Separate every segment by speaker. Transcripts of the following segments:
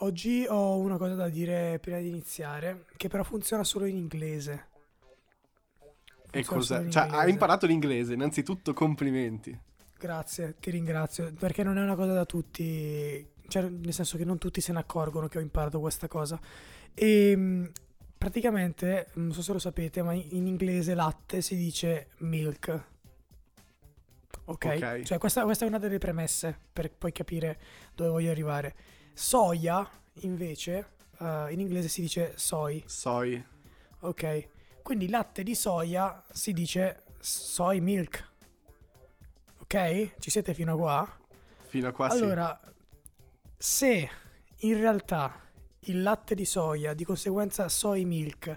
Speaker 1: oggi ho una cosa da dire prima di iniziare, che però funziona solo in inglese.
Speaker 2: E
Speaker 1: Funziona
Speaker 2: cos'è?
Speaker 1: solo in
Speaker 2: Cioè,
Speaker 1: inglese.
Speaker 2: hai imparato l'inglese, innanzitutto complimenti.
Speaker 1: Grazie, ti ringrazio, perché non è una cosa da tutti, cioè nel senso che non tutti se ne accorgono che ho imparato questa cosa. E mh, praticamente, non so se lo sapete, ma in in inglese latte si dice milk. Ok?
Speaker 2: Ok.
Speaker 1: Cioè questa, questa è una delle premesse per poi capire dove voglio arrivare. Soia, invece, eh, in inglese si dice soy.
Speaker 2: Soy.
Speaker 1: Ok, quindi latte di soia si dice soy milk. Ok? Ci siete fino a qua?
Speaker 2: Fino a qua sì.
Speaker 1: allora, se in realtà il latte di soia, di conseguenza soy milk,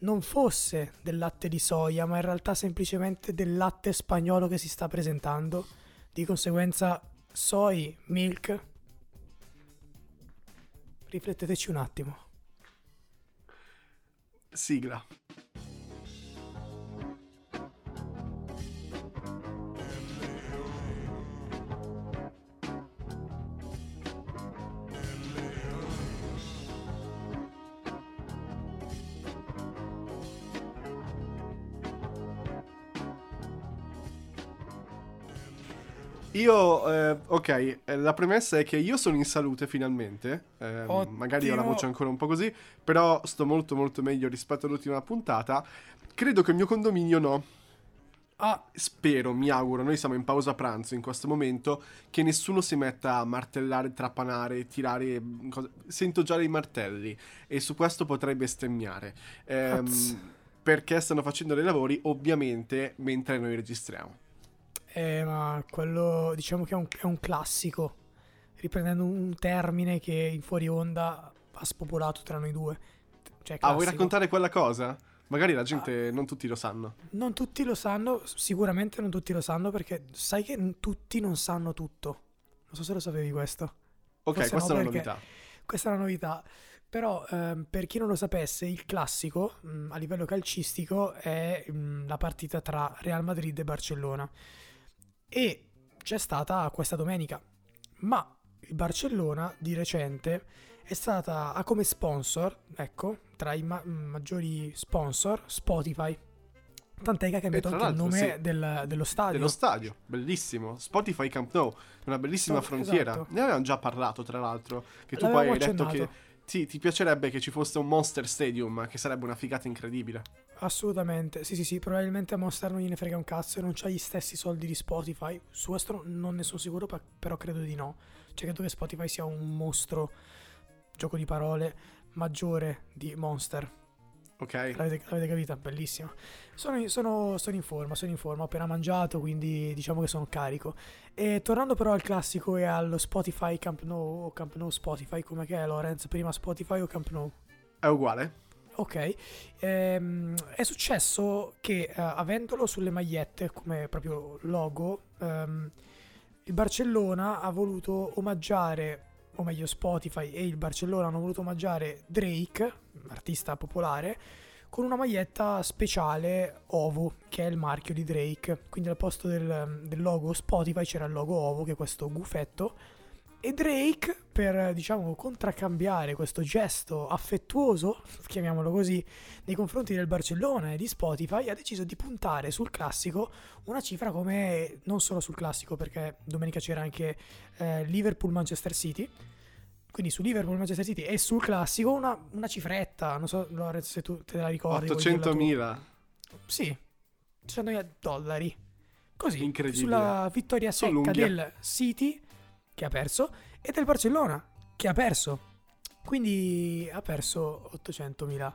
Speaker 1: non fosse del latte di soia, ma in realtà semplicemente del latte spagnolo che si sta presentando, di conseguenza soy milk, rifletteteci un attimo.
Speaker 2: Sigla. Io, eh, ok, eh, la premessa è che io sono in salute finalmente, eh, magari ho la voce ancora un po' così, però sto molto molto meglio rispetto all'ultima puntata. Credo che il mio condominio no.
Speaker 1: Ah,
Speaker 2: Spero, mi auguro, noi siamo in pausa pranzo in questo momento, che nessuno si metta a martellare, trapanare, tirare... mm, cose- Sento già dei martelli e su questo potrei bestemmiare. Ehm, perché stanno facendo dei lavori, ovviamente, mentre noi registriamo.
Speaker 1: Eh, ma quello diciamo che è un, è un classico, riprendendo un termine che in fuori onda ha spopolato tra noi due. Cioè,
Speaker 2: Ah, vuoi raccontare quella cosa? Magari la gente, non tutti lo sanno.
Speaker 1: Non tutti lo sanno, sicuramente non tutti lo sanno perché sai che tutti non sanno tutto. Non so se lo sapevi questo.
Speaker 2: Ok,
Speaker 1: Forse
Speaker 2: questa
Speaker 1: no,
Speaker 2: è una novità.
Speaker 1: Questa è una novità. Però ehm, per chi non lo sapesse, il classico mh, a livello calcistico è mh, la partita tra Real Madrid e Barcellona. E c'è stata questa domenica. Ma il Barcellona di recente è stata ha come sponsor, ecco, tra i ma- maggiori sponsor Spotify. Tant'è che ha cambiato anche il nome
Speaker 2: sì.
Speaker 1: del- dello stadio.
Speaker 2: Dello stadio, bellissimo. Spotify Camp Nou, una bellissima
Speaker 1: So-
Speaker 2: frontiera.
Speaker 1: esatto.
Speaker 2: Ne avevamo già parlato, tra l'altro. Che tu poi
Speaker 1: L'avevamo
Speaker 2: hai detto
Speaker 1: accennato.
Speaker 2: che sì, ti piacerebbe che ci fosse un Monster Stadium, che sarebbe una figata incredibile.
Speaker 1: Assolutamente, sì sì sì, probabilmente a Monster non gliene frega un cazzo e non c'ha gli stessi soldi di Spotify. Su questo non ne sono sicuro, però credo di no. Cioè credo che Spotify sia un mostro, gioco di parole, maggiore di Monster.
Speaker 2: Ok?
Speaker 1: L'avete, l'avete capita? Bellissimo. Sono, sono- sono in forma, sono in forma, ho appena mangiato, quindi diciamo che sono carico. E tornando però al classico e allo Spotify Camp Nou o Camp Nou Spotify, come che è Lorenz? Prima Spotify o Camp Nou?
Speaker 2: È uguale?
Speaker 1: Ok, ehm, è successo che eh, avendolo sulle magliette come proprio logo, ehm, il Barcellona ha voluto omaggiare, o meglio Spotify e il Barcellona hanno voluto omaggiare Drake, artista popolare, con una maglietta speciale Ovo, che è il marchio di Drake. Quindi al posto del, del logo Spotify c'era il logo Ovo, che è questo gufetto. E Drake, per diciamo contraccambiare questo gesto affettuoso, chiamiamolo così, nei confronti del Barcellona e di Spotify, ha deciso di puntare sul classico una cifra come non solo sul classico, perché domenica c'era anche eh, Liverpool-Manchester City. Quindi su Liverpool-Manchester City e sul classico una, una cifretta, non so Lorenzo se tu te la ricordi. vuoi dirla tu?
Speaker 2: 800.000.
Speaker 1: Sì, 100.000 dollari. Così,
Speaker 2: Incredibile.
Speaker 1: sulla vittoria secca del City che ha perso e del Barcellona che ha perso. Quindi ha perso 800.000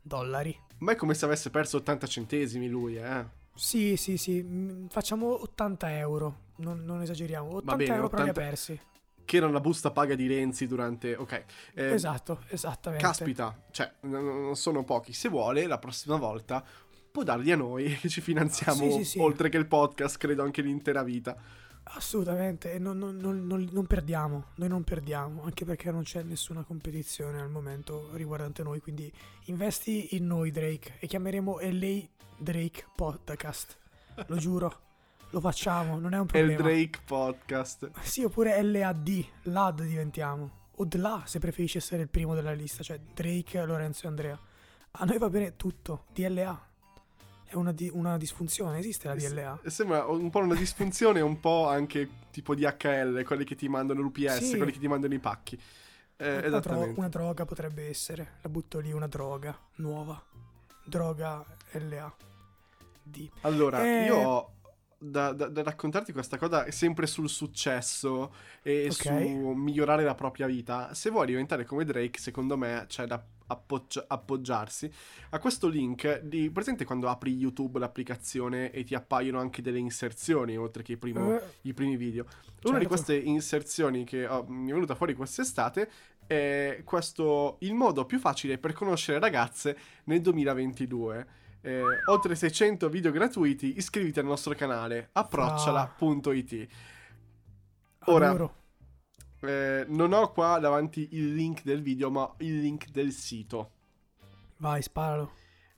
Speaker 1: dollari.
Speaker 2: Ma è come se avesse perso 80 centesimi lui, eh.
Speaker 1: Sì, sì, sì, mm, facciamo 80 euro, non, non esageriamo, 80
Speaker 2: bene,
Speaker 1: euro però li ha
Speaker 2: 80
Speaker 1: persi.
Speaker 2: Che era la busta paga di Renzi durante... Ok. eh,
Speaker 1: esatto, esattamente.
Speaker 2: Caspita, cioè, non sono pochi. Se vuole, la prossima volta può darli a noi, che ci finanziamo,
Speaker 1: Sì, sì, sì.
Speaker 2: oltre che il podcast, credo anche l'intera vita.
Speaker 1: Assolutamente, e non, non- non- non- perdiamo, noi non perdiamo, anche perché non c'è nessuna competizione al momento riguardante noi, quindi investi in noi Drake e chiameremo LA Drake Podcast, lo giuro, lo facciamo, non è un
Speaker 2: È il
Speaker 1: problema.
Speaker 2: Drake Podcast.
Speaker 1: Sì, oppure LAD, LAD diventiamo. o di là se preferisci essere il primo della lista, cioè Drake, Lorenzo e Andrea. A noi va bene tutto, DLA. È una, di- una disfunzione, esiste la DLA?
Speaker 2: S- Sembra un po' una disfunzione, un po' anche tipo DHL, quelli che ti mandano l'UPS,
Speaker 1: Sì.
Speaker 2: quelli che ti mandano i pacchi. Eh,
Speaker 1: Una, dro- una droga potrebbe essere, la butto lì, una droga nuova. Droga LA. D.
Speaker 2: Allora,
Speaker 1: Eh.
Speaker 2: io ho da, da- da raccontarti questa cosa sempre sul successo e
Speaker 1: Ok.
Speaker 2: su migliorare la propria vita. Se vuoi diventare come Drake, secondo me c'è da appoggi- appoggiarsi a questo link di presente quando apri YouTube l'applicazione e ti appaiono anche delle inserzioni oltre che i, primo-
Speaker 1: Eh,
Speaker 2: i primi video. Una di
Speaker 1: Certo.
Speaker 2: queste inserzioni che ho- mi è venuta fuori quest'estate è questo il modo più facile per conoscere ragazze nel 2022. Eh, oltre 600 video gratuiti, iscriviti al nostro canale approcciala.it. Ora,
Speaker 1: adoro.
Speaker 2: Eh, non ho qua davanti il link del video, ma il link del sito
Speaker 1: Vai, sparalo.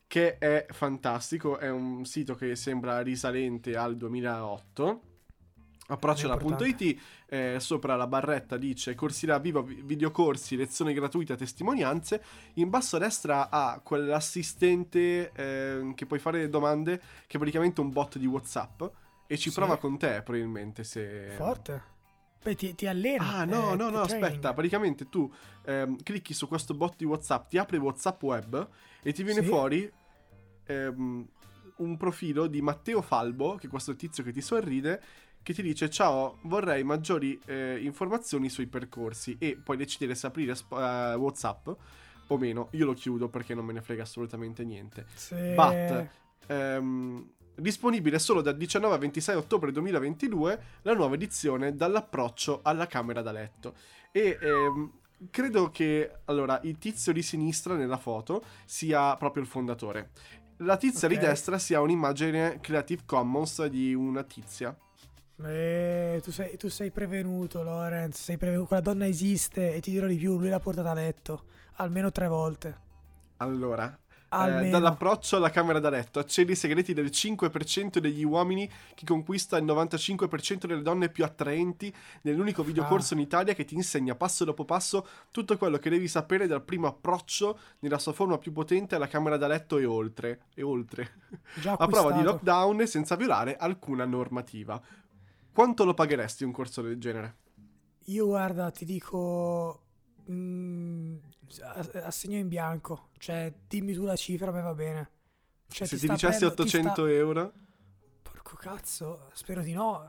Speaker 2: che è fantastico, è un sito che sembra risalente al 2008. Approcciala.it, eh, sopra la barretta dice corsi da vivo, vi- videocorsi, lezioni gratuite, testimonianze. In basso a destra ha quell'assistente eh, che puoi fare le domande, che è praticamente un bot di WhatsApp. E ci
Speaker 1: Sì.
Speaker 2: prova con te, probabilmente. Se...
Speaker 1: Forte. Beh, ti, ti allena.
Speaker 2: Ah, no,
Speaker 1: eh,
Speaker 2: no, no,
Speaker 1: training.
Speaker 2: aspetta. Praticamente tu ehm, clicchi su questo bot di WhatsApp, ti apre WhatsApp web e ti viene
Speaker 1: Sì.
Speaker 2: fuori ehm, un profilo di Matteo Falbo, che è questo tizio che ti sorride, che ti dice ciao, vorrei maggiori eh, informazioni sui percorsi e puoi decidere se aprire sp- eh, WhatsApp o meno. Io lo chiudo perché non me ne frega assolutamente niente.
Speaker 1: Sì.
Speaker 2: But, ehm, disponibile solo dal 19 al 26 ottobre 2022 la nuova edizione dall'approccio alla camera da letto. E ehm, credo che allora il tizio di sinistra nella foto sia proprio il fondatore. La tizia
Speaker 1: Ok.
Speaker 2: di destra sia un'immagine Creative Commons di una tizia.
Speaker 1: Eh, tu, sei, tu sei prevenuto, Lorenz. Sei prevenuto. Quella donna esiste e ti dirò di più. Lui l'ha portata a letto almeno tre volte.
Speaker 2: Allora, eh, dall'approccio alla camera da letto, accedi i segreti del 5% degli uomini che conquista il 95% delle donne più attraenti nell'unico videocorso in Italia che ti insegna passo dopo passo tutto quello che devi sapere dal primo approccio nella sua forma più potente alla camera da letto e oltre. E oltre. A prova di lockdown e senza violare alcuna normativa. Quanto lo pagheresti un corso del genere?
Speaker 1: Io guarda, ti dico. Mm, a- assegno in bianco. Cioè, dimmi tu la cifra, a me va bene. Cioè,
Speaker 2: Se ti
Speaker 1: sta
Speaker 2: dicessi
Speaker 1: aprendo- ti sta-
Speaker 2: 800 euro?
Speaker 1: Porco cazzo, spero di no.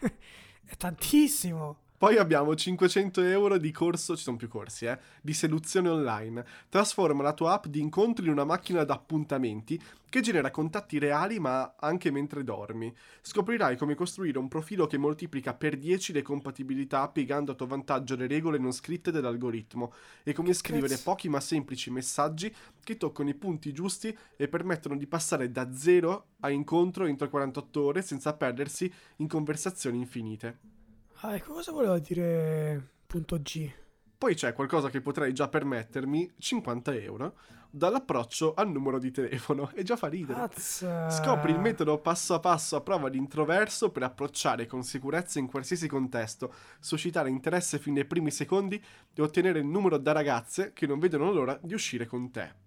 Speaker 1: È tantissimo.
Speaker 2: Poi abbiamo 500 euro di corso, ci sono più corsi, eh, di seduzione online. Trasforma la tua app di incontri in una macchina d'appuntamenti che genera contatti reali ma anche mentre dormi. Scoprirai come costruire un profilo che moltiplica per 10 le compatibilità piegando a tuo vantaggio le regole non scritte dell'algoritmo e come scrivere pochi ma semplici messaggi che toccano i punti giusti e permettono di passare da zero a incontro entro 48 ore senza perdersi in conversazioni infinite.
Speaker 1: Ah, ecco cosa voleva dire punto G.
Speaker 2: Poi c'è qualcosa che potrei già permettermi, 50 euro, dall'approccio al numero di telefono. E già fa ridere.
Speaker 1: Cazzo.
Speaker 2: Scopri il metodo passo a passo a prova di introverso per approcciare con sicurezza in qualsiasi contesto, suscitare interesse fin dai primi secondi e ottenere il numero da ragazze che non vedono l'ora di uscire con te.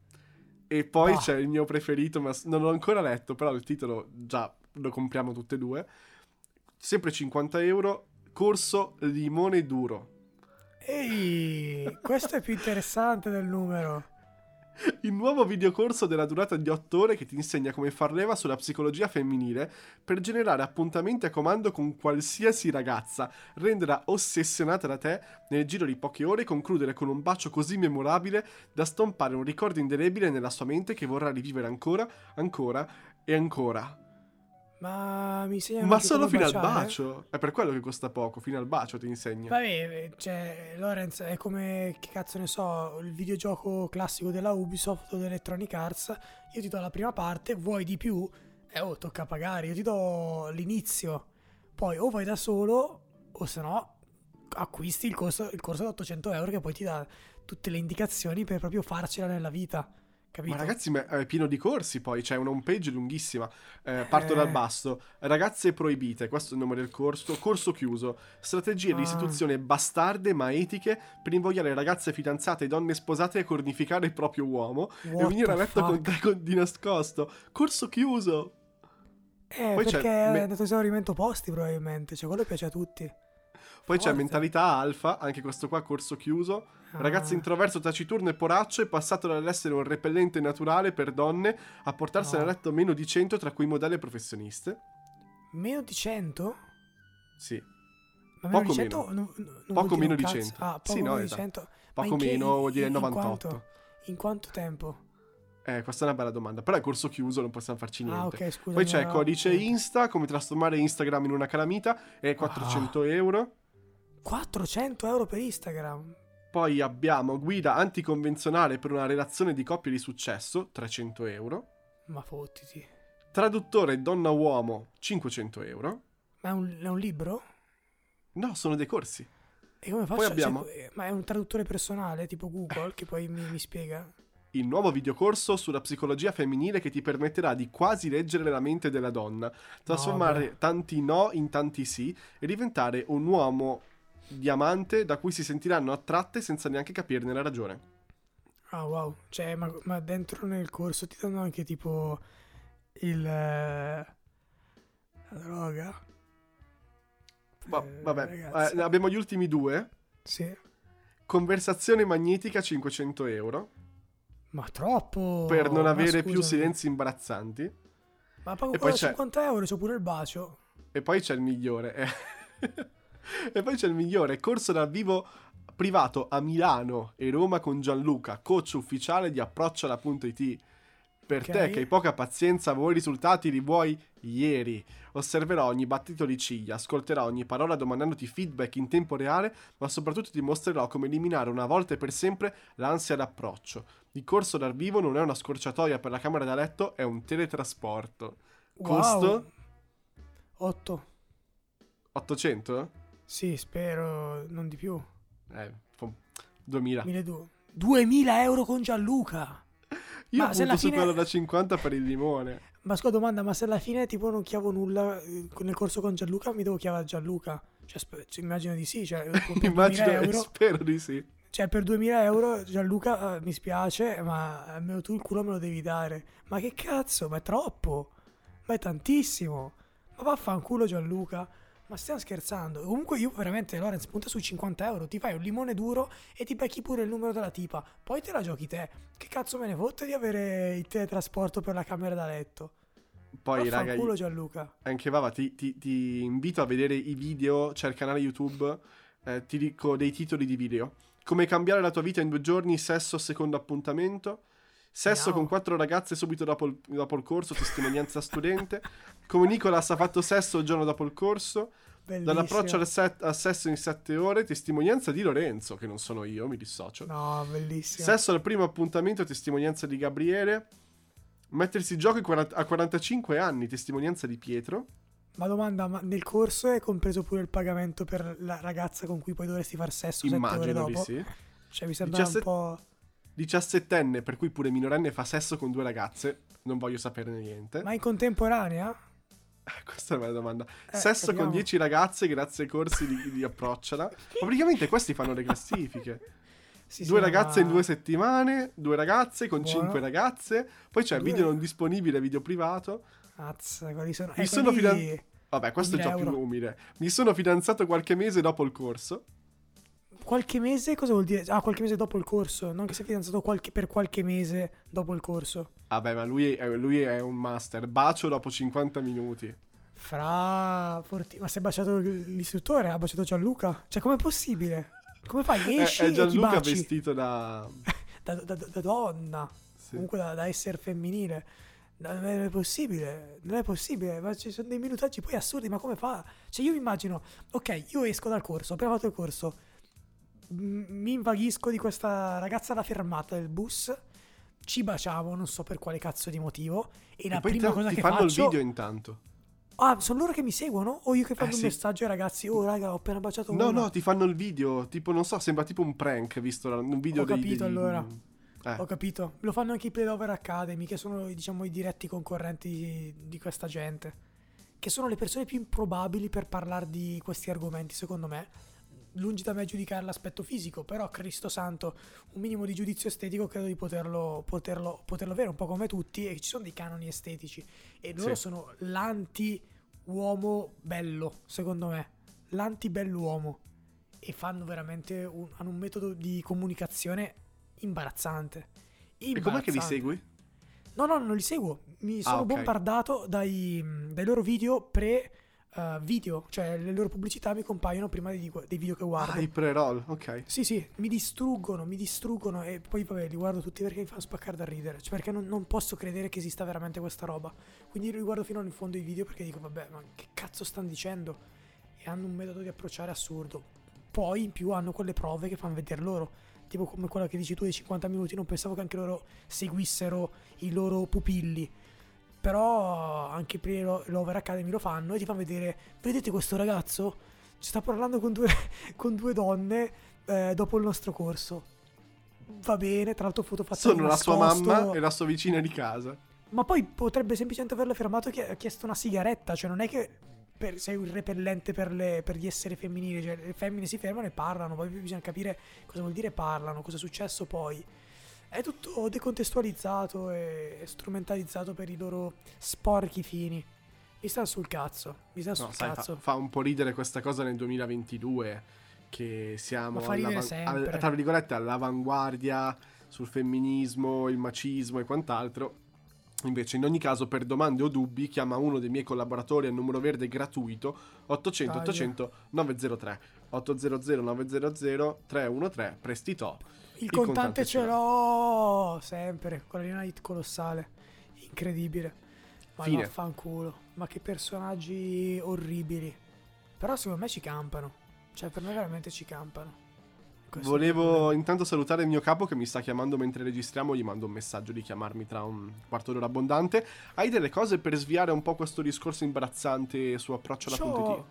Speaker 2: E poi
Speaker 1: Bah.
Speaker 2: c'è il mio preferito, ma non l'ho ancora letto, però il titolo già lo compriamo tutte e due. Sempre 50 euro, corso limone duro.
Speaker 1: Ehi, questo è più interessante del numero.
Speaker 2: Il nuovo videocorso della durata di 8 ore che ti insegna come far leva sulla psicologia femminile per generare appuntamenti a comando con qualsiasi ragazza, renderla ossessionata da te nel giro di poche ore e concludere con un bacio così memorabile da stompare un ricordo indelebile nella sua mente che vorrà rivivere ancora, ancora e ancora.
Speaker 1: Ma mi insegna
Speaker 2: Ma solo fino al
Speaker 1: baciare?
Speaker 2: bacio. È per quello che costa poco, fino al bacio ti insegna.
Speaker 1: Vabbè, cioè, Lorenz, è come, che cazzo ne so, il videogioco classico della Ubisoft o dell'Electronic Arts. Io ti do la prima parte, vuoi di più? Eh, oh, tocca pagare. Io ti do l'inizio. Poi o vai da solo, o se no acquisti il corso, il corso da 800 euro che poi ti dà tutte le indicazioni per proprio farcela nella vita. Capito?
Speaker 2: Ma ragazzi, ma è pieno di corsi poi, c'è una home page lunghissima. Eh, parto dal
Speaker 1: Eh.
Speaker 2: basso. Ragazze proibite, questo è il nome del corso. Corso chiuso. Strategie di
Speaker 1: Ah.
Speaker 2: istituzione bastarde ma etiche per invogliare ragazze fidanzate e donne sposate a cornificare il proprio uomo e
Speaker 1: What
Speaker 2: venire a letto con te con- di nascosto. Corso chiuso.
Speaker 1: Eh,
Speaker 2: Poi
Speaker 1: perché
Speaker 2: me-
Speaker 1: è andato esaurimento posti probabilmente, cioè quello piace a tutti.
Speaker 2: Poi c'è mentalità alfa, anche questo qua corso chiuso. Ragazzo
Speaker 1: Ah.
Speaker 2: introverso, taciturno e poraccio è passato dall'essere un repellente naturale per donne a portarsene
Speaker 1: No.
Speaker 2: a letto meno di 100 tra cui modelli e professioniste.
Speaker 1: Meno di 100?
Speaker 2: Sì.
Speaker 1: Ma meno
Speaker 2: Poco
Speaker 1: di 100
Speaker 2: meno.
Speaker 1: non, non
Speaker 2: Poco meno di
Speaker 1: cazzo.
Speaker 2: 100.
Speaker 1: Ah, poco
Speaker 2: Sì, no,
Speaker 1: meno di
Speaker 2: esatto.
Speaker 1: 100. Ma
Speaker 2: Poco
Speaker 1: che-
Speaker 2: meno vuol dire
Speaker 1: in- in
Speaker 2: 98.
Speaker 1: quanto? In quanto tempo?
Speaker 2: Eh, questa è una bella domanda. Però è corso chiuso, non possiamo farci niente.
Speaker 1: Ah, ok, scusa.
Speaker 2: Poi c'è
Speaker 1: no,
Speaker 2: codice
Speaker 1: niente.
Speaker 2: Insta, come trasformare Instagram in una calamita,
Speaker 1: Ah.
Speaker 2: 400 euro.
Speaker 1: 400 euro per Instagram.
Speaker 2: Poi abbiamo guida anticonvenzionale per una relazione di coppia di successo, 300 euro.
Speaker 1: Ma fottiti.
Speaker 2: Traduttore donna-uomo, 500 euro.
Speaker 1: Ma è un, è un libro?
Speaker 2: No, sono dei corsi.
Speaker 1: E come faccio?
Speaker 2: Poi abbiamo-
Speaker 1: Cioè, ma è un traduttore personale, tipo Google, che poi mi, mi spiega?
Speaker 2: Il nuovo videocorso sulla psicologia femminile che ti permetterà di quasi leggere la mente della donna, trasformare
Speaker 1: vabbè.
Speaker 2: tanti no in tanti sì e diventare un uomo diamante da cui si sentiranno attratte senza neanche capirne la ragione.
Speaker 1: Ah, wow. Cioè, ma, ma dentro nel corso ti danno anche tipo il... eh, la droga?
Speaker 2: Va-
Speaker 1: Eh,
Speaker 2: vabbè, eh, abbiamo gli ultimi due.
Speaker 1: Sì.
Speaker 2: Conversazione magnetica 500 euro
Speaker 1: Ma troppo!
Speaker 2: per non
Speaker 1: Oh, Ma
Speaker 2: avere più silenzi imbarazzanti.
Speaker 1: Ma pago
Speaker 2: E poi
Speaker 1: da
Speaker 2: c'è-
Speaker 1: 50 euro, c'ho pure il bacio.
Speaker 2: E poi c'è il migliore. e poi c'è il migliore. Corso dal vivo privato a Milano e Roma con Gianluca, coach ufficiale di approcciala.it. Per
Speaker 1: Ok.
Speaker 2: te che hai poca pazienza, vuoi risultati li vuoi ieri. Osserverò ogni battito di ciglia, ascolterò ogni parola domandandoti feedback in tempo reale, ma soprattutto ti mostrerò come eliminare una volta e per sempre l'ansia d'approccio. Il corso dal vivo non è una scorciatoia per la camera da letto, è un teletrasporto. Costo?
Speaker 1: 8.
Speaker 2: 800?
Speaker 1: Sì, spero, non di più.
Speaker 2: Eh, fo- 2000.
Speaker 1: 1200. 2000 euro con Gianluca.
Speaker 2: Io
Speaker 1: Ma se alla fine-
Speaker 2: quello da 50 per il limone.
Speaker 1: Ma scusa domanda, ma se alla fine tipo non chiavo nulla eh, nel corso con Gianluca, mi devo chiavare Gianluca? Cioè, sp- cioè, immagino di sì, cioè, per 2000
Speaker 2: Immagino
Speaker 1: euro,
Speaker 2: spero di sì.
Speaker 1: cioè per 2000 euro Gianluca eh, mi spiace, ma almeno tu il culo me lo devi dare. Ma che cazzo, ma è troppo, ma è tantissimo. Ma vaffanculo Gianluca, ma stiamo scherzando. Comunque io veramente, Lorenz, punta su 50 euro, ti fai un limone duro e ti becchi pure il numero della tipa, poi te la giochi te. Che cazzo me ne fotte di avere il teletrasporto per la camera da letto?
Speaker 2: Poi, raga,
Speaker 1: Vaffanculo
Speaker 2: io-
Speaker 1: Gianluca.
Speaker 2: anche Vava, ti, ti- ti invito a vedere i video, c'è il canale YouTube, eh, ti dico dei titoli di video. Come cambiare la tua vita in due giorni, sesso secondo appuntamento. Sesso
Speaker 1: Andiamo.
Speaker 2: con quattro ragazze subito dopo il, dopo il corso, testimonianza studente. Come Nicolas ha fatto sesso il giorno dopo il corso.
Speaker 1: Bellissimo.
Speaker 2: Dall'approccio al, set- al sesso in sette ore, testimonianza di Lorenzo, che non sono io, mi dissocio.
Speaker 1: No, bellissimo.
Speaker 2: Sesso al primo appuntamento, testimonianza di Gabriele. Mettersi in gioco in 40 a 45 anni, testimonianza di Pietro.
Speaker 1: Ma domanda, ma nel corso è compreso pure il pagamento per la ragazza con cui poi dovresti far sesso sette ore
Speaker 2: Immagino di sì.
Speaker 1: Cioè mi sembra
Speaker 2: 17
Speaker 1: un po'...
Speaker 2: 17enne, per cui pure minorenne fa sesso con due ragazze. Non voglio saperne niente.
Speaker 1: Ma in contemporanea?
Speaker 2: Questa è una bella domanda.
Speaker 1: Eh,
Speaker 2: sesso
Speaker 1: capiamo.
Speaker 2: con 10 ragazze grazie ai corsi di, di approcciala. Ma praticamente questi fanno le classifiche.
Speaker 1: Sì,
Speaker 2: due
Speaker 1: sì,
Speaker 2: ragazze
Speaker 1: ma-
Speaker 2: in due settimane, due ragazze con
Speaker 1: Buono.
Speaker 2: 5 ragazze. Poi c'è
Speaker 1: Due
Speaker 2: video non disponibile, video privato.
Speaker 1: Mazza, quali sono?
Speaker 2: Mi
Speaker 1: eh,
Speaker 2: sono
Speaker 1: quelli-
Speaker 2: Vabbè, questo è già
Speaker 1: 2000
Speaker 2: più
Speaker 1: euro.
Speaker 2: umile. Mi sono fidanzato qualche mese dopo il corso.
Speaker 1: Qualche mese cosa vuol dire? Ah, qualche mese dopo il corso. Non che sei fidanzato qualche- per qualche mese dopo il corso.
Speaker 2: Vabbè, ma lui è, lui è un master. Bacio dopo 50 minuti.
Speaker 1: Fra... Forti... Ma sei baciato l'istruttore? Ha baciato Gianluca? Cioè, com'è possibile? Come fai?
Speaker 2: È,
Speaker 1: Esci
Speaker 2: è
Speaker 1: e ti
Speaker 2: Gianluca vestito da...
Speaker 1: Da, da- da- donna.
Speaker 2: sì.
Speaker 1: comunque da, essere femminile. No, Non è possibile, non è possibile, ma ci sono dei minutaggi poi assurdi, ma come fa? Cioè io mi immagino, ok, io esco dal corso, ho fatto il corso, m- mi invaghisco di questa ragazza alla fermata del bus, ci baciamo, non so per quale cazzo di motivo, e,
Speaker 2: E
Speaker 1: la prima
Speaker 2: te-
Speaker 1: cosa
Speaker 2: ti
Speaker 1: che
Speaker 2: fanno
Speaker 1: faccio...
Speaker 2: il video intanto.
Speaker 1: Ah, sono loro che mi seguono? O io che fanno
Speaker 2: Eh,
Speaker 1: un
Speaker 2: sì.
Speaker 1: messaggio ai ragazzi, oh raga, ho appena baciato
Speaker 2: No,
Speaker 1: una.
Speaker 2: no, ti fanno il video. Tipo, non so, sembra tipo un prank, visto la- un video
Speaker 1: Ho
Speaker 2: dei-
Speaker 1: capito,
Speaker 2: dei-
Speaker 1: allora.
Speaker 2: Eh.
Speaker 1: Ho capito. Lo fanno anche i Playlover Academy, che sono diciamo i diretti concorrenti di, di questa gente. Che sono le persone più improbabili per parlare di questi argomenti, secondo me. Lungi da me giudicare l'aspetto fisico, però Cristo Santo, un minimo di giudizio estetico credo di poterlo, poterlo, poterlo avere, un po' come tutti, e ci sono dei canoni estetici. E loro
Speaker 2: Sì.
Speaker 1: sono l'anti-uomo bello, secondo me. L'anti-bell'uomo. E fanno veramente un, hanno un metodo di comunicazione imbarazzante.
Speaker 2: E com'è che li
Speaker 1: Imbarazzante.
Speaker 2: segui?
Speaker 1: No, no, non li seguo. Mi sono
Speaker 2: Ah, ok.
Speaker 1: bombardato dai, dai loro video pre eh, video, cioè le loro pubblicità mi compaiono prima dei, dei video che guardo.
Speaker 2: Ah, i pre-roll, ok.
Speaker 1: Sì, sì, mi distruggono, mi distruggono e poi vabbè li guardo tutti perché mi fanno spaccare da ridere, cioè perché non, non posso credere che esista veramente questa roba. Quindi li guardo fino in fondo i video perché dico vabbè, ma che cazzo stanno dicendo? E hanno un metodo di approcciare assurdo. Poi in più hanno quelle prove che fanno vedere loro, tipo come quella che dici tu dei 50 minuti, non pensavo che anche loro seguissero i loro pupilli. Però anche i Pre-Lover Academy lo fanno e ti fanno vedere, vedete questo ragazzo? Ci sta parlando con due, con due donne eh, dopo il nostro corso. Va bene, tra l'altro foto fatta
Speaker 2: Sono la sua mamma e la sua vicina di casa.
Speaker 1: Ma poi potrebbe semplicemente averlo fermato e ha chiesto una sigaretta, cioè non è che per- sei un repellente per, le- per gli esseri femminili, cioè le femmine si fermano e parlano, poi bisogna capire cosa vuol dire parlano, cosa è successo poi. È tutto decontestualizzato e strumentalizzato per i loro sporchi fini. Mi stanno sul cazzo, mi stanno
Speaker 2: No,
Speaker 1: sul
Speaker 2: sai, fa,
Speaker 1: cazzo.
Speaker 2: fa un po' ridere questa cosa nel 2022 che siamo
Speaker 1: Ma fa ridere
Speaker 2: all'avan-
Speaker 1: sempre.
Speaker 2: al- tra virgolette all'avanguardia sul femminismo, il macismo e quant'altro. Invece, in ogni caso, per domande o dubbi, chiama uno dei miei collaboratori a numero verde gratuito 800
Speaker 1: Dai.
Speaker 2: 800 903 800 900 313 prestito.
Speaker 1: Il, contante,
Speaker 2: contante
Speaker 1: ce l'ho sempre, con la hit colossale, incredibile. Ma
Speaker 2: Fine.
Speaker 1: vaffanculo, ma che personaggi orribili. Però secondo me ci campano, cioè per me veramente ci campano. Questo
Speaker 2: Volevo intanto salutare il mio capo che mi sta chiamando mentre registriamo. Gli mando un messaggio di chiamarmi tra un quarto d'ora abbondante. Hai delle cose per sviare un po' questo discorso imbarazzante su approccio alla
Speaker 1: C'ho,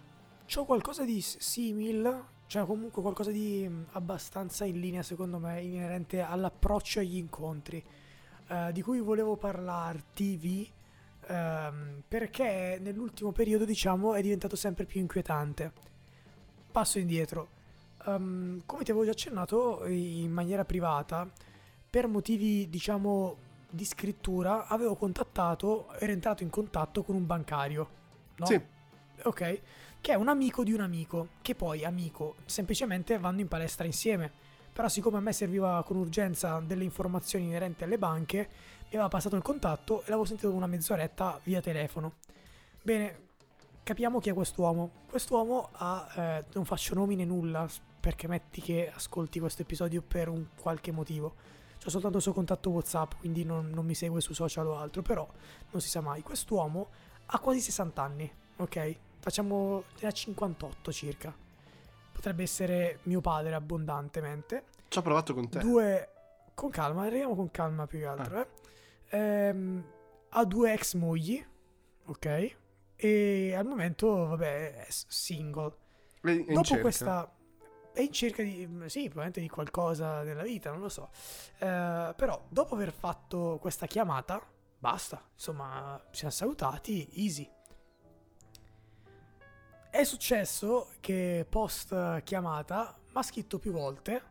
Speaker 1: c'ho qualcosa di s- simil, cioè comunque qualcosa di mm, abbastanza in linea secondo me, inerente all'approccio agli incontri, eh, di cui volevo parlarti, ehm, perché nell'ultimo periodo diciamo è diventato sempre più inquietante. Passo indietro. Ehm, come ti avevo già accennato in maniera privata, per motivi diciamo di scrittura, avevo contattato, ero entrato in contatto con un bancario. No?
Speaker 2: Sì.
Speaker 1: Ok, che è un amico di un amico, che poi amico, semplicemente vanno in palestra insieme. Però siccome a me serviva con urgenza delle informazioni inerenti alle banche, mi aveva passato il contatto e l'avevo sentito una mezz'oretta via telefono. Bene, capiamo chi è quest'uomo. Quest'uomo ha, eh, non faccio nomi né nulla, perché metti che ascolti questo episodio per un qualche motivo. C'ho soltanto il suo contatto WhatsApp, quindi non, non mi segue su social o altro, però non si sa mai. Quest'uomo ha quasi 60 anni, ok? Facciamo ne ha 58 circa. Potrebbe essere mio padre abbondantemente.
Speaker 2: Ci ho provato con te.
Speaker 1: Due con calma, arriviamo con calma più che altro, eh. Ehm, ha due ex mogli, ok? E al momento, vabbè, è single.
Speaker 2: È in
Speaker 1: Dopo
Speaker 2: cerca.
Speaker 1: questa è in cerca di sì, probabilmente di qualcosa nella vita, non lo so. Eh, però dopo aver fatto questa chiamata, basta, insomma, ci siamo salutati, easy. È successo che post chiamata mi ha scritto più volte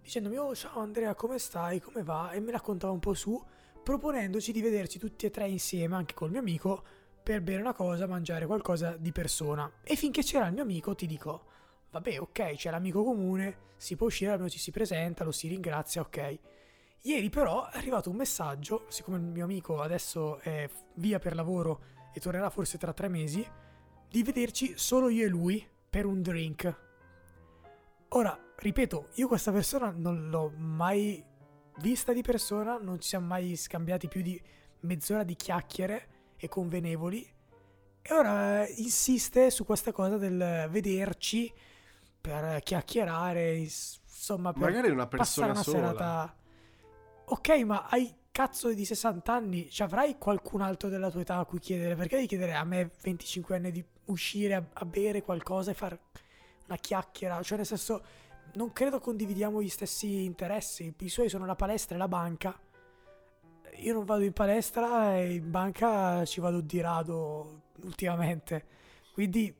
Speaker 1: dicendomi "Oh, ciao Andrea, come stai? Come va?" e mi raccontava un po' su proponendoci di vederci tutti e tre insieme anche col mio amico per bere una cosa, mangiare qualcosa di persona. E finché c'era il mio amico, ti dico, vabbè, ok, c'è l'amico comune, si può uscire, almeno ci si presenta, lo si ringrazia, ok. Ieri però è arrivato un messaggio, siccome il mio amico adesso è via per lavoro e tornerà forse tra tre mesi, di vederci solo io e lui per un drink. Ora, ripeto, io questa persona non l'ho mai vista di persona, non ci siamo mai scambiati più di mezz'ora di chiacchiere e convenevoli. E ora eh, insiste su questa cosa del vederci per chiacchierare, ins- insomma, per
Speaker 2: Magari una persona
Speaker 1: una
Speaker 2: sola.
Speaker 1: serata. Ok, ma hai cazzo di 60 anni, ci avrai qualcun altro della tua età a cui chiedere? Perché devi chiedere a me 25 anni di uscire a, a bere qualcosa e fare una chiacchiera? Cioè, nel senso, non credo condividiamo gli stessi interessi. I suoi sono la palestra e la banca. Io non vado in palestra e in banca ci vado di rado ultimamente. Quindi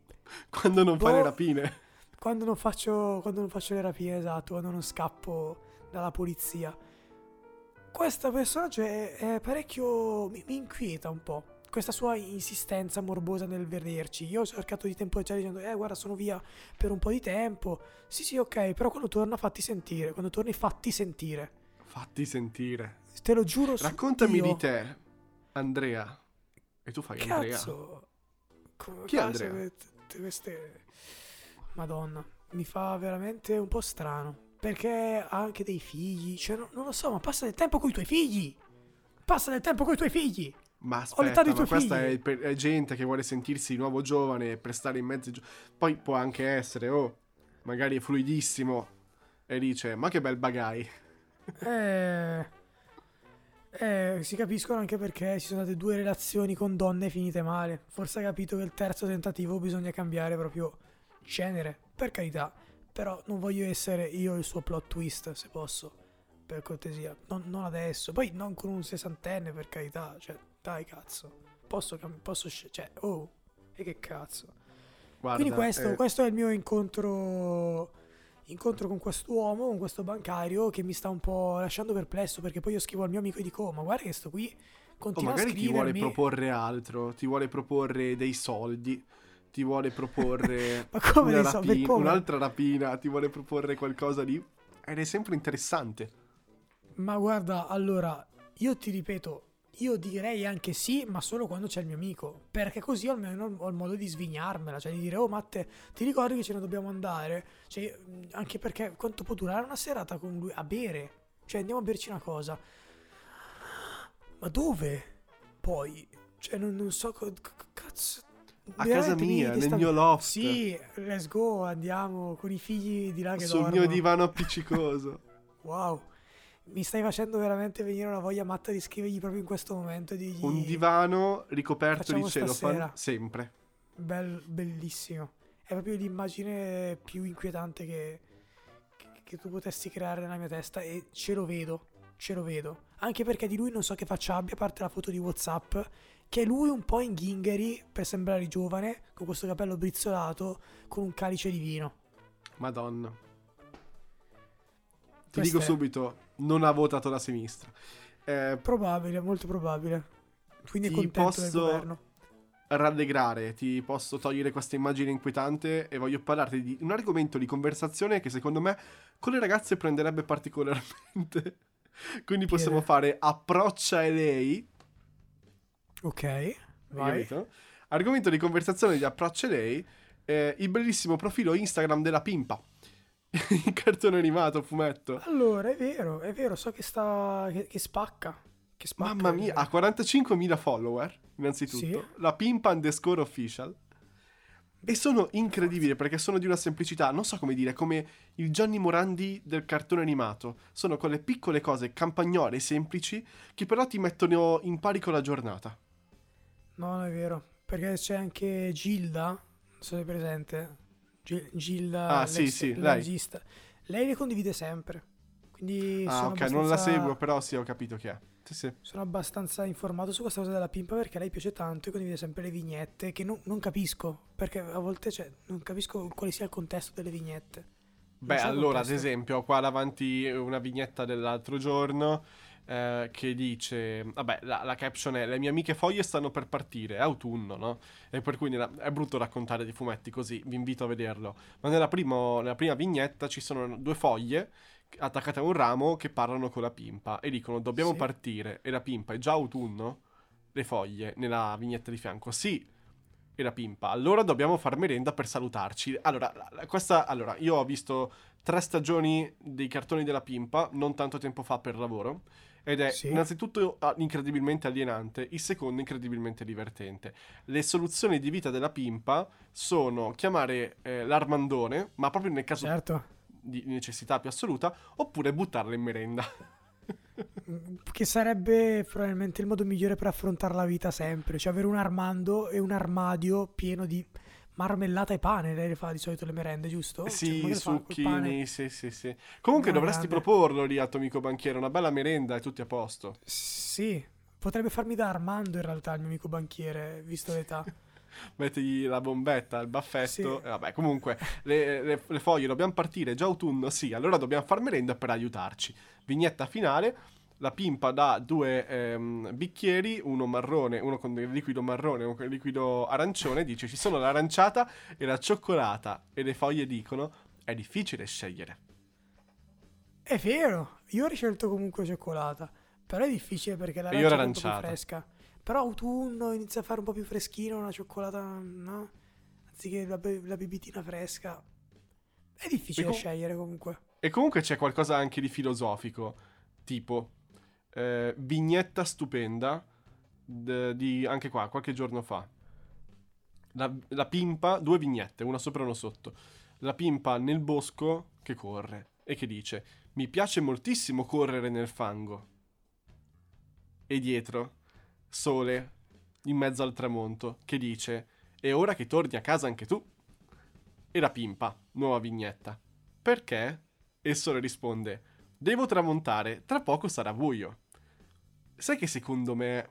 Speaker 2: Quando non
Speaker 1: boh,
Speaker 2: fai le rapine.
Speaker 1: quando non faccio quando non faccio le rapine, esatto, quando non scappo dalla polizia. Questo personaggio è, è parecchio mi, mi inquieta un po'. Questa sua insistenza morbosa nel vederci. Io ho cercato di temporeggiare dicendo, eh guarda sono via per un po' di tempo. Sì sì ok, però quando torna fatti sentire. Quando torni fatti sentire.
Speaker 2: Fatti sentire.
Speaker 1: Te lo giuro
Speaker 2: Raccontami
Speaker 1: Dio.
Speaker 2: di te, Andrea. E tu fai Andrea.
Speaker 1: Cazzo. Co-
Speaker 2: Chi è Andrea?
Speaker 1: Queste... Madonna, mi fa veramente un po' strano. Perché ha anche dei figli. Cioè, no- non lo so, ma passa del tempo con i tuoi figli. Passa del tempo con i tuoi figli.
Speaker 2: Ma aspetta, ma questa è, per- è gente che vuole sentirsi di nuovo giovane per stare in mezzo. gio- Poi può anche essere, oh, magari è fluidissimo. E dice, ma che bel bagai.
Speaker 1: Eh, eh, si capiscono anche perché ci sono state due relazioni con donne finite male. Forse ha capito che il terzo tentativo bisogna cambiare proprio genere, per carità. Però non voglio essere io il suo plot twist, se posso, per cortesia. Non, non adesso. Poi non con un sessantenne, per carità. Cioè, dai cazzo. Posso, posso sce- Cioè, oh, e che cazzo.
Speaker 2: Guarda,
Speaker 1: Quindi questo,
Speaker 2: eh,
Speaker 1: questo è il mio incontro incontro con quest'uomo, con questo bancario che mi sta un po' lasciando perplesso perché poi io scrivo al mio amico e dico "Oh, ma guarda che sto qui continua
Speaker 2: magari
Speaker 1: a
Speaker 2: ti vuole
Speaker 1: scrivermi
Speaker 2: proporre altro, ti vuole proporre dei soldi, ti vuole proporre una rapina- un'altra rapina, ti vuole proporre qualcosa di... Ed è sempre interessante.
Speaker 1: Ma guarda, allora, io ti ripeto, io direi anche sì, ma solo quando c'è il mio amico, perché così almeno ho il modo di svignarmela, cioè di dire "Oh, Matte, ti ricordi che ce ne dobbiamo andare?" Cioè, anche perché quanto può durare una serata con lui a bere? Cioè, andiamo a berci una cosa. Ma dove? Poi, cioè, non, non so co- cazzo.
Speaker 2: A casa mia, nel
Speaker 1: desta-
Speaker 2: mio loft.
Speaker 1: Sì, let's go, andiamo con i figli di là che
Speaker 2: Sul mio
Speaker 1: dormono.
Speaker 2: divano appiccicoso.
Speaker 1: Wow, mi stai facendo veramente venire una voglia matta di scrivergli proprio in questo momento. Di,
Speaker 2: Un divano ricoperto
Speaker 1: Facciamo
Speaker 2: di celofan, sempre.
Speaker 1: Bel- bellissimo. È proprio l'immagine più inquietante che, che, che tu potessi creare nella mia testa e ce lo vedo, ce lo vedo. Anche perché di lui non so che faccia abbia, a parte la foto di Whatsapp, che è lui un po' in ghingheri per sembrare giovane, con questo capello brizzolato, con un calice di vino.
Speaker 2: Madonna. Ti dico
Speaker 1: è-
Speaker 2: subito, non ha votato la sinistra. Eh,
Speaker 1: Probabile, molto probabile. Quindi
Speaker 2: Ti posso- rallegrare, ti posso togliere questa immagine inquietante e voglio parlarti di un argomento di conversazione che secondo me con le ragazze prenderebbe particolarmente. Quindi possiamo
Speaker 1: Chiede.
Speaker 2: fare approccia e lei,
Speaker 1: Ok, vai.
Speaker 2: Argomento di conversazione di approccia e lei, eh, il bellissimo profilo Instagram della Pimpa. Il cartone animato, fumetto.
Speaker 1: Allora, è vero, è vero, so che sta. che, che spacca. Che spacca.
Speaker 2: Mamma mia, ha 45.000 follower, innanzitutto.
Speaker 1: Sì.
Speaker 2: La Pimpa underscore official. E sono incredibili perché sono di una semplicità, non so come dire, come il Gianni Morandi del cartone animato. Sono quelle piccole cose campagnole, semplici, che però ti mettono in pari con la giornata.
Speaker 1: No, non è vero. Perché c'è anche Gilda. Non so se è presente. Gil- Gilda.
Speaker 2: Ah, sì, sì, lei.
Speaker 1: regista. Lei le condivide sempre. Quindi
Speaker 2: ah,
Speaker 1: sono
Speaker 2: ok, non la
Speaker 1: abbastanza-
Speaker 2: seguo, però sì, ho capito chi è. Sì, sì.
Speaker 1: Sono abbastanza informato su questa cosa della pimpa perché a lei piace tanto e condivide sempre le vignette che non, non capisco. Perché a volte cioè, non capisco quale sia il contesto delle vignette.
Speaker 2: Beh,
Speaker 1: c'è
Speaker 2: allora, ad esempio, ho qua davanti una vignetta dell'altro giorno eh, che dice, vabbè, la, la caption è, le mie amiche foglie stanno per partire, è autunno, no? E per cui nella- è brutto raccontare di fumetti così, vi invito a vederlo. Ma nella, primo- nella prima vignetta ci sono due foglie attaccate a un ramo che parlano con la pimpa e dicono, dobbiamo
Speaker 1: Sì.
Speaker 2: partire, e la pimpa è già autunno? Le foglie, nella vignetta di fianco, sì. E la pimpa, allora dobbiamo far merenda per salutarci. Allora, questa, allora, io ho visto tre stagioni dei cartoni della pimpa, non tanto tempo fa per lavoro, ed è
Speaker 1: Sì.
Speaker 2: innanzitutto ah, incredibilmente alienante, il secondo incredibilmente divertente. Le soluzioni di vita della pimpa sono chiamare eh, l'armandone, ma proprio nel caso
Speaker 1: Certo.
Speaker 2: di necessità più assoluta, oppure buttarla in merenda.
Speaker 1: Mm, Che sarebbe probabilmente il modo migliore per affrontare la vita sempre. Cioè avere un armando e un armadio pieno di marmellata e pane, lei le fa di solito le merende, giusto? Cioè,
Speaker 2: Sì,
Speaker 1: pane?
Speaker 2: succhini, sì, sì, sì. Comunque
Speaker 1: No,
Speaker 2: dovresti
Speaker 1: grande.
Speaker 2: proporlo lì a tuo amico banchiere, una bella merenda e tutti a posto.
Speaker 1: Sì, potrebbe farmi da Armando in realtà il mio amico banchiere, visto l'età.
Speaker 2: Mettigli la bombetta, il baffetto.
Speaker 1: Sì.
Speaker 2: E vabbè, comunque, le, le- le foglie dobbiamo partire, già autunno, sì, allora dobbiamo far merenda per aiutarci. Vignetta finale, la pimpa dà due ehm, bicchieri, uno marrone, uno con del liquido marrone, uno con del liquido arancione, dice ci sono l'aranciata e la cioccolata e le foglie dicono è difficile scegliere.
Speaker 1: È vero, io avrei scelto comunque cioccolata, però è difficile perché la
Speaker 2: E io
Speaker 1: è un po' fresca. Però autunno inizia a fare un po' più freschino, una cioccolata, no? Anziché la, be- la bebitina fresca. È difficile
Speaker 2: E com-
Speaker 1: scegliere comunque.
Speaker 2: E comunque c'è qualcosa anche di filosofico, tipo eh, vignetta stupenda d- di anche qua, qualche giorno fa. La, la pimpa, due vignette, una sopra e una sotto. La pimpa nel bosco che corre e che dice: Mi piace moltissimo correre nel fango. E dietro, sole in mezzo al tramonto che dice: E ora che torni a casa anche tu. E la pimpa, nuova vignetta. Perché? E il sole risponde: Devo tramontare, tra poco sarà buio. Sai che secondo me.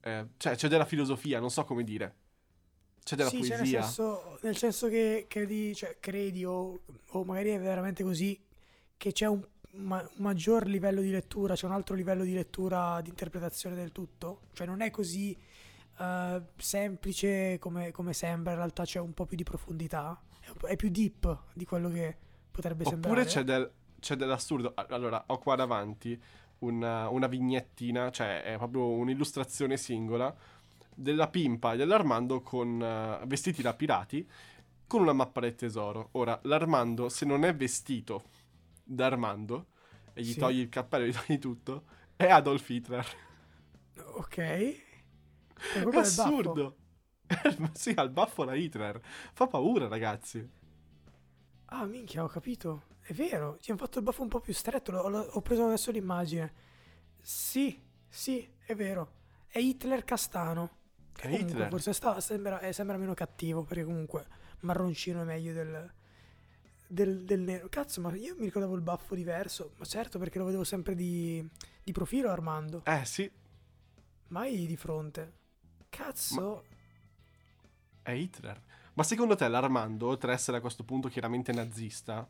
Speaker 2: eh, cioè, c'è della filosofia, non so come dire. C'è della
Speaker 1: sì, cioè, nel
Speaker 2: poesia.
Speaker 1: senso, nel senso che credi, cioè, credi o, o magari è veramente così, che c'è un, ma- un maggior livello di lettura, c'è un altro livello di lettura, di interpretazione del tutto. Cioè non è così eh, semplice come, come sembra, in realtà c'è un po' più di profondità, è, più deep di quello che potrebbe sembrare.
Speaker 2: Oppure c'è, del- c'è dell'assurdo. Allora, ho qua davanti una, una vignettina, cioè è proprio un'illustrazione singola della pimpa e dell'Armando con eh, vestiti da pirati con una mappa del tesoro. Ora, l'Armando, se non è vestito da Armando e gli
Speaker 1: Sì.
Speaker 2: togli il cappello e gli togli tutto, è Adolf Hitler.
Speaker 1: Ok.
Speaker 2: È
Speaker 1: baffo.
Speaker 2: assurdo. sì, al baffo da Hitler. Fa paura, ragazzi.
Speaker 1: Ah, minchia, ho capito. È vero, ti hanno fatto il baffo un po' più stretto. l'ho- l'ho- ho preso adesso l'immagine. Sì, sì, è vero. È Hitler castano.
Speaker 2: È Hitler.
Speaker 1: Forse sta- sembra, eh, sembra meno cattivo, perché comunque marroncino è meglio del, del, del nero. Cazzo, ma io mi ricordavo il baffo diverso. Ma certo, perché lo vedevo sempre di, di profilo Armando.
Speaker 2: Eh, sì,
Speaker 1: Mai di fronte. Cazzo.
Speaker 2: è Hitler. Ma secondo te l'Armando, oltre ad essere a questo punto chiaramente nazista,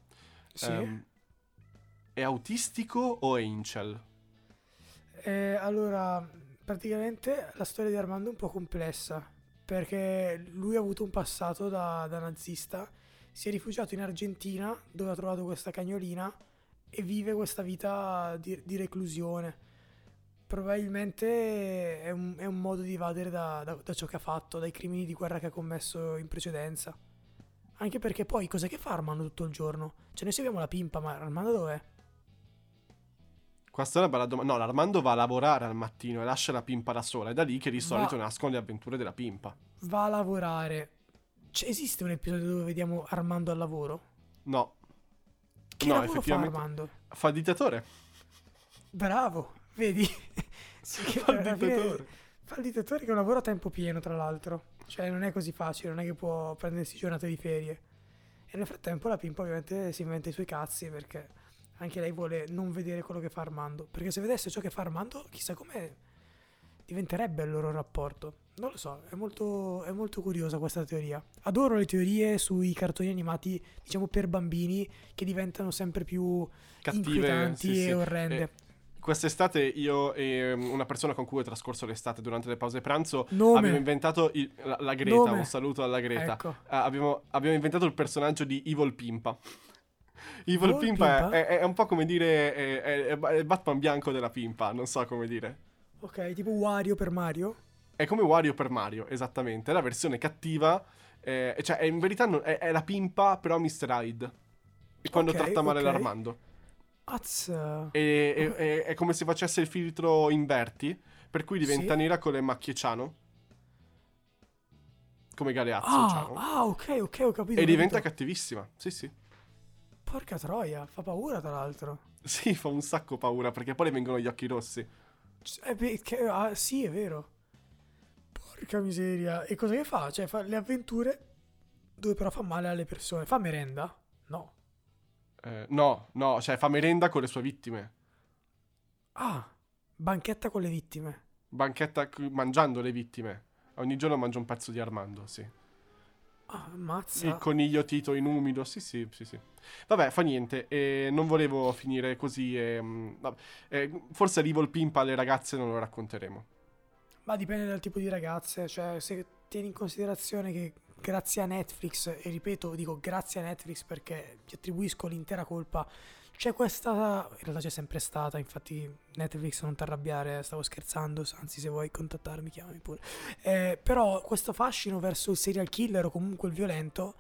Speaker 1: Sì.
Speaker 2: ehm, è autistico o è incel?
Speaker 1: Eh, allora, praticamente la storia di Armando è un po' complessa, perché lui ha avuto un passato da, da nazista, si è rifugiato in Argentina dove ha trovato questa cagnolina e vive questa vita di, di reclusione. Probabilmente è un, è un modo di evadere da, da- da ciò che ha fatto, dai crimini di guerra che ha commesso in precedenza. Anche perché poi cos'è che fa Armando tutto il giorno? Cioè noi seguiamo la pimpa, ma Armando dov'è?
Speaker 2: Questa è una bella domanda. No, l'Armando va a lavorare al mattino e lascia la pimpa da sola. È da lì che di
Speaker 1: Va-
Speaker 2: solito nascono le avventure della pimpa.
Speaker 1: va a lavorare. C'è- esiste un episodio dove vediamo Armando al lavoro?
Speaker 2: No,
Speaker 1: Che
Speaker 2: No,
Speaker 1: lavoro fa
Speaker 2: effettivamente-
Speaker 1: Armando?
Speaker 2: fa il dittatore.
Speaker 1: Bravo, vedi? Sì,
Speaker 2: Fa il
Speaker 1: fine
Speaker 2: dittatore.
Speaker 1: Fa il dittatore che è un lavoro a tempo pieno, tra l'altro. Cioè, non è così facile, non è che può prendersi giornate di ferie. E nel frattempo la pimpa ovviamente si inventa i suoi cazzi perché anche lei vuole non vedere quello che fa Armando. Perché se vedesse ciò che fa Armando, chissà come diventerebbe il loro rapporto. Non lo so, è molto, è molto curiosa questa teoria. Adoro le teorie sui cartoni animati, diciamo per bambini, che diventano sempre più
Speaker 2: Cattive.
Speaker 1: inquietanti
Speaker 2: sì,
Speaker 1: e
Speaker 2: sì.
Speaker 1: orrende.
Speaker 2: Eh, quest'estate io e um, una persona con cui ho trascorso l'estate durante le pause pranzo
Speaker 1: Nome.
Speaker 2: abbiamo inventato il- la, la Greta.
Speaker 1: Nome.
Speaker 2: Un saluto alla Greta.
Speaker 1: Ecco.
Speaker 2: Ah, abbiamo, abbiamo inventato il personaggio di Evil Pimpa. Evil
Speaker 1: Evil
Speaker 2: Pimpa,
Speaker 1: Pimpa?
Speaker 2: È, è- è un po' come dire è, è- è il Batman bianco della Pimpa, non so come dire.
Speaker 1: Ok, tipo Wario per Mario.
Speaker 2: È come Wario per Mario, esattamente. È la versione cattiva. eh, cioè, in verità non- è, la Pimpa, però Mr. Hyde. Quando
Speaker 1: Ok,
Speaker 2: tratta male
Speaker 1: ok.
Speaker 2: l'Armando.
Speaker 1: Az.
Speaker 2: E, e- e- è come se facesse il filtro inverti, per cui diventa
Speaker 1: Sì.
Speaker 2: nera con le macchie ciano. Come Galeazzo,
Speaker 1: Ah,
Speaker 2: ciano.
Speaker 1: ah, ok, ok, ho capito.
Speaker 2: E diventa
Speaker 1: capito.
Speaker 2: cattivissima. Sì, sì.
Speaker 1: Porca troia, fa paura tra l'altro.
Speaker 2: Sì, fa un sacco paura perché poi le vengono gli occhi rossi.
Speaker 1: Eh, beh, che- ah, sì, è vero. Porca miseria. E cosa che fa? Cioè, fa le avventure dove però fa male alle persone. Fa merenda? No.
Speaker 2: Eh, no, no, cioè fa merenda con le sue vittime.
Speaker 1: Ah, banchetta con le vittime.
Speaker 2: Banchetta mangiando le vittime. Ogni giorno mangio un pezzo di Armando, sì.
Speaker 1: Ah, ammazza.
Speaker 2: Il coniglio Tito in umido, sì, sì, sì, sì. Vabbè, fa niente. E non volevo finire così. E, mm, vabbè. E forse Evil Pimp alle ragazze non lo racconteremo.
Speaker 1: Ma dipende dal tipo di ragazze. Cioè, se tieni in considerazione che grazie a Netflix, e ripeto, dico grazie a Netflix perché ti attribuisco l'intera colpa. C'è questa. In realtà c'è sempre stata. Infatti, Netflix, non ti arrabbiare. Stavo scherzando. Anzi, se vuoi contattarmi, chiamami pure. Eh, però, questo fascino verso il serial killer o comunque il violento.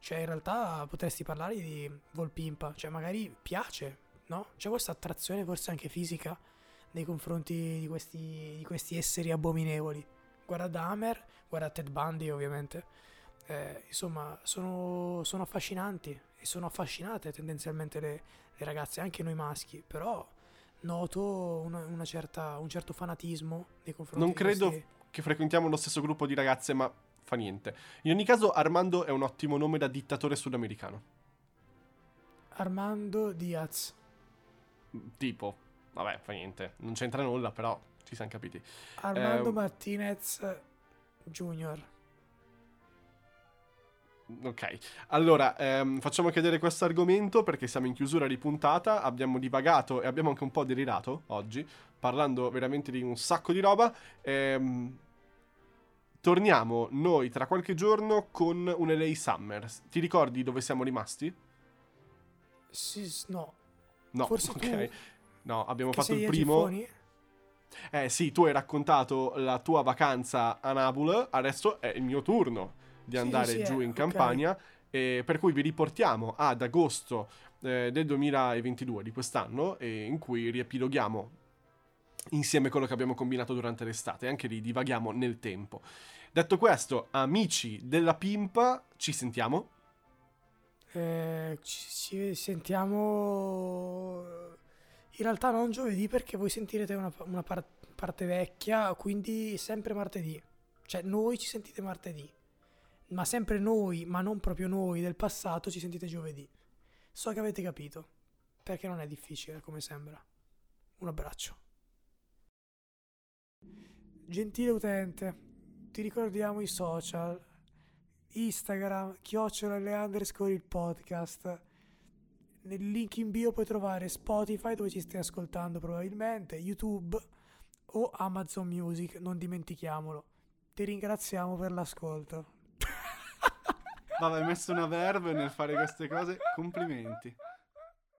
Speaker 1: Cioè, in realtà potresti parlare di Volpimpa. Cioè, magari piace, no? C'è questa attrazione, forse anche fisica, nei confronti di questi, di questi esseri abominevoli. Guarda Dahmer, guarda Ted Bundy, ovviamente. Eh, insomma, sono, sono affascinanti e sono affascinate tendenzialmente le, le ragazze, anche noi maschi, però noto una, una certa, un certo fanatismo nei confronti
Speaker 2: Non credo
Speaker 1: questi-
Speaker 2: che frequentiamo lo stesso gruppo di ragazze, ma fa niente. In ogni caso, Armando è un ottimo nome da dittatore sudamericano.
Speaker 1: Armando Diaz.
Speaker 2: Tipo, vabbè, fa niente. Non c'entra nulla, però ci siamo capiti.
Speaker 1: Armando
Speaker 2: Eh,
Speaker 1: Martinez Junior.
Speaker 2: Ok, allora ehm, facciamo chiedere questo argomento perché siamo in chiusura di puntata, abbiamo divagato e abbiamo anche un po' delirato oggi, parlando veramente di un sacco di roba. Ehm, torniamo noi tra qualche giorno con un LA Summer. Ti ricordi dove siamo rimasti?
Speaker 1: Sì, no.
Speaker 2: No,
Speaker 1: Forse
Speaker 2: ok.
Speaker 1: tu,
Speaker 2: No, abbiamo
Speaker 1: che
Speaker 2: fatto il primo. Eh sì, tu hai raccontato la tua vacanza a Nabul, adesso è il mio turno di
Speaker 1: Sì,
Speaker 2: andare
Speaker 1: sì,
Speaker 2: giù
Speaker 1: eh,
Speaker 2: in campagna, e per cui vi riportiamo ad agosto eh, del 2022 di quest'anno, e in cui riepiloghiamo insieme quello che abbiamo combinato durante l'estate, anche lì divaghiamo nel tempo. Detto questo, amici della Pimpa, ci sentiamo.
Speaker 1: Eh, ci, ci sentiamo in realtà non giovedì perché voi sentirete una, una par- parte vecchia, quindi sempre martedì. Cioè noi ci sentite martedì, ma sempre noi, ma non proprio noi del passato, ci sentite giovedì. So che avete capito, perché non è difficile come sembra. Un abbraccio. Gentile utente, ti ricordiamo i social. Instagram, chiocciola le underscore il podcast. Nel link in bio puoi trovare Spotify dove ci stai ascoltando probabilmente, YouTube o Amazon Music, non dimentichiamolo. Ti ringraziamo per l'ascolto.
Speaker 2: Vabbè, hai messo una verve nel fare queste cose, complimenti.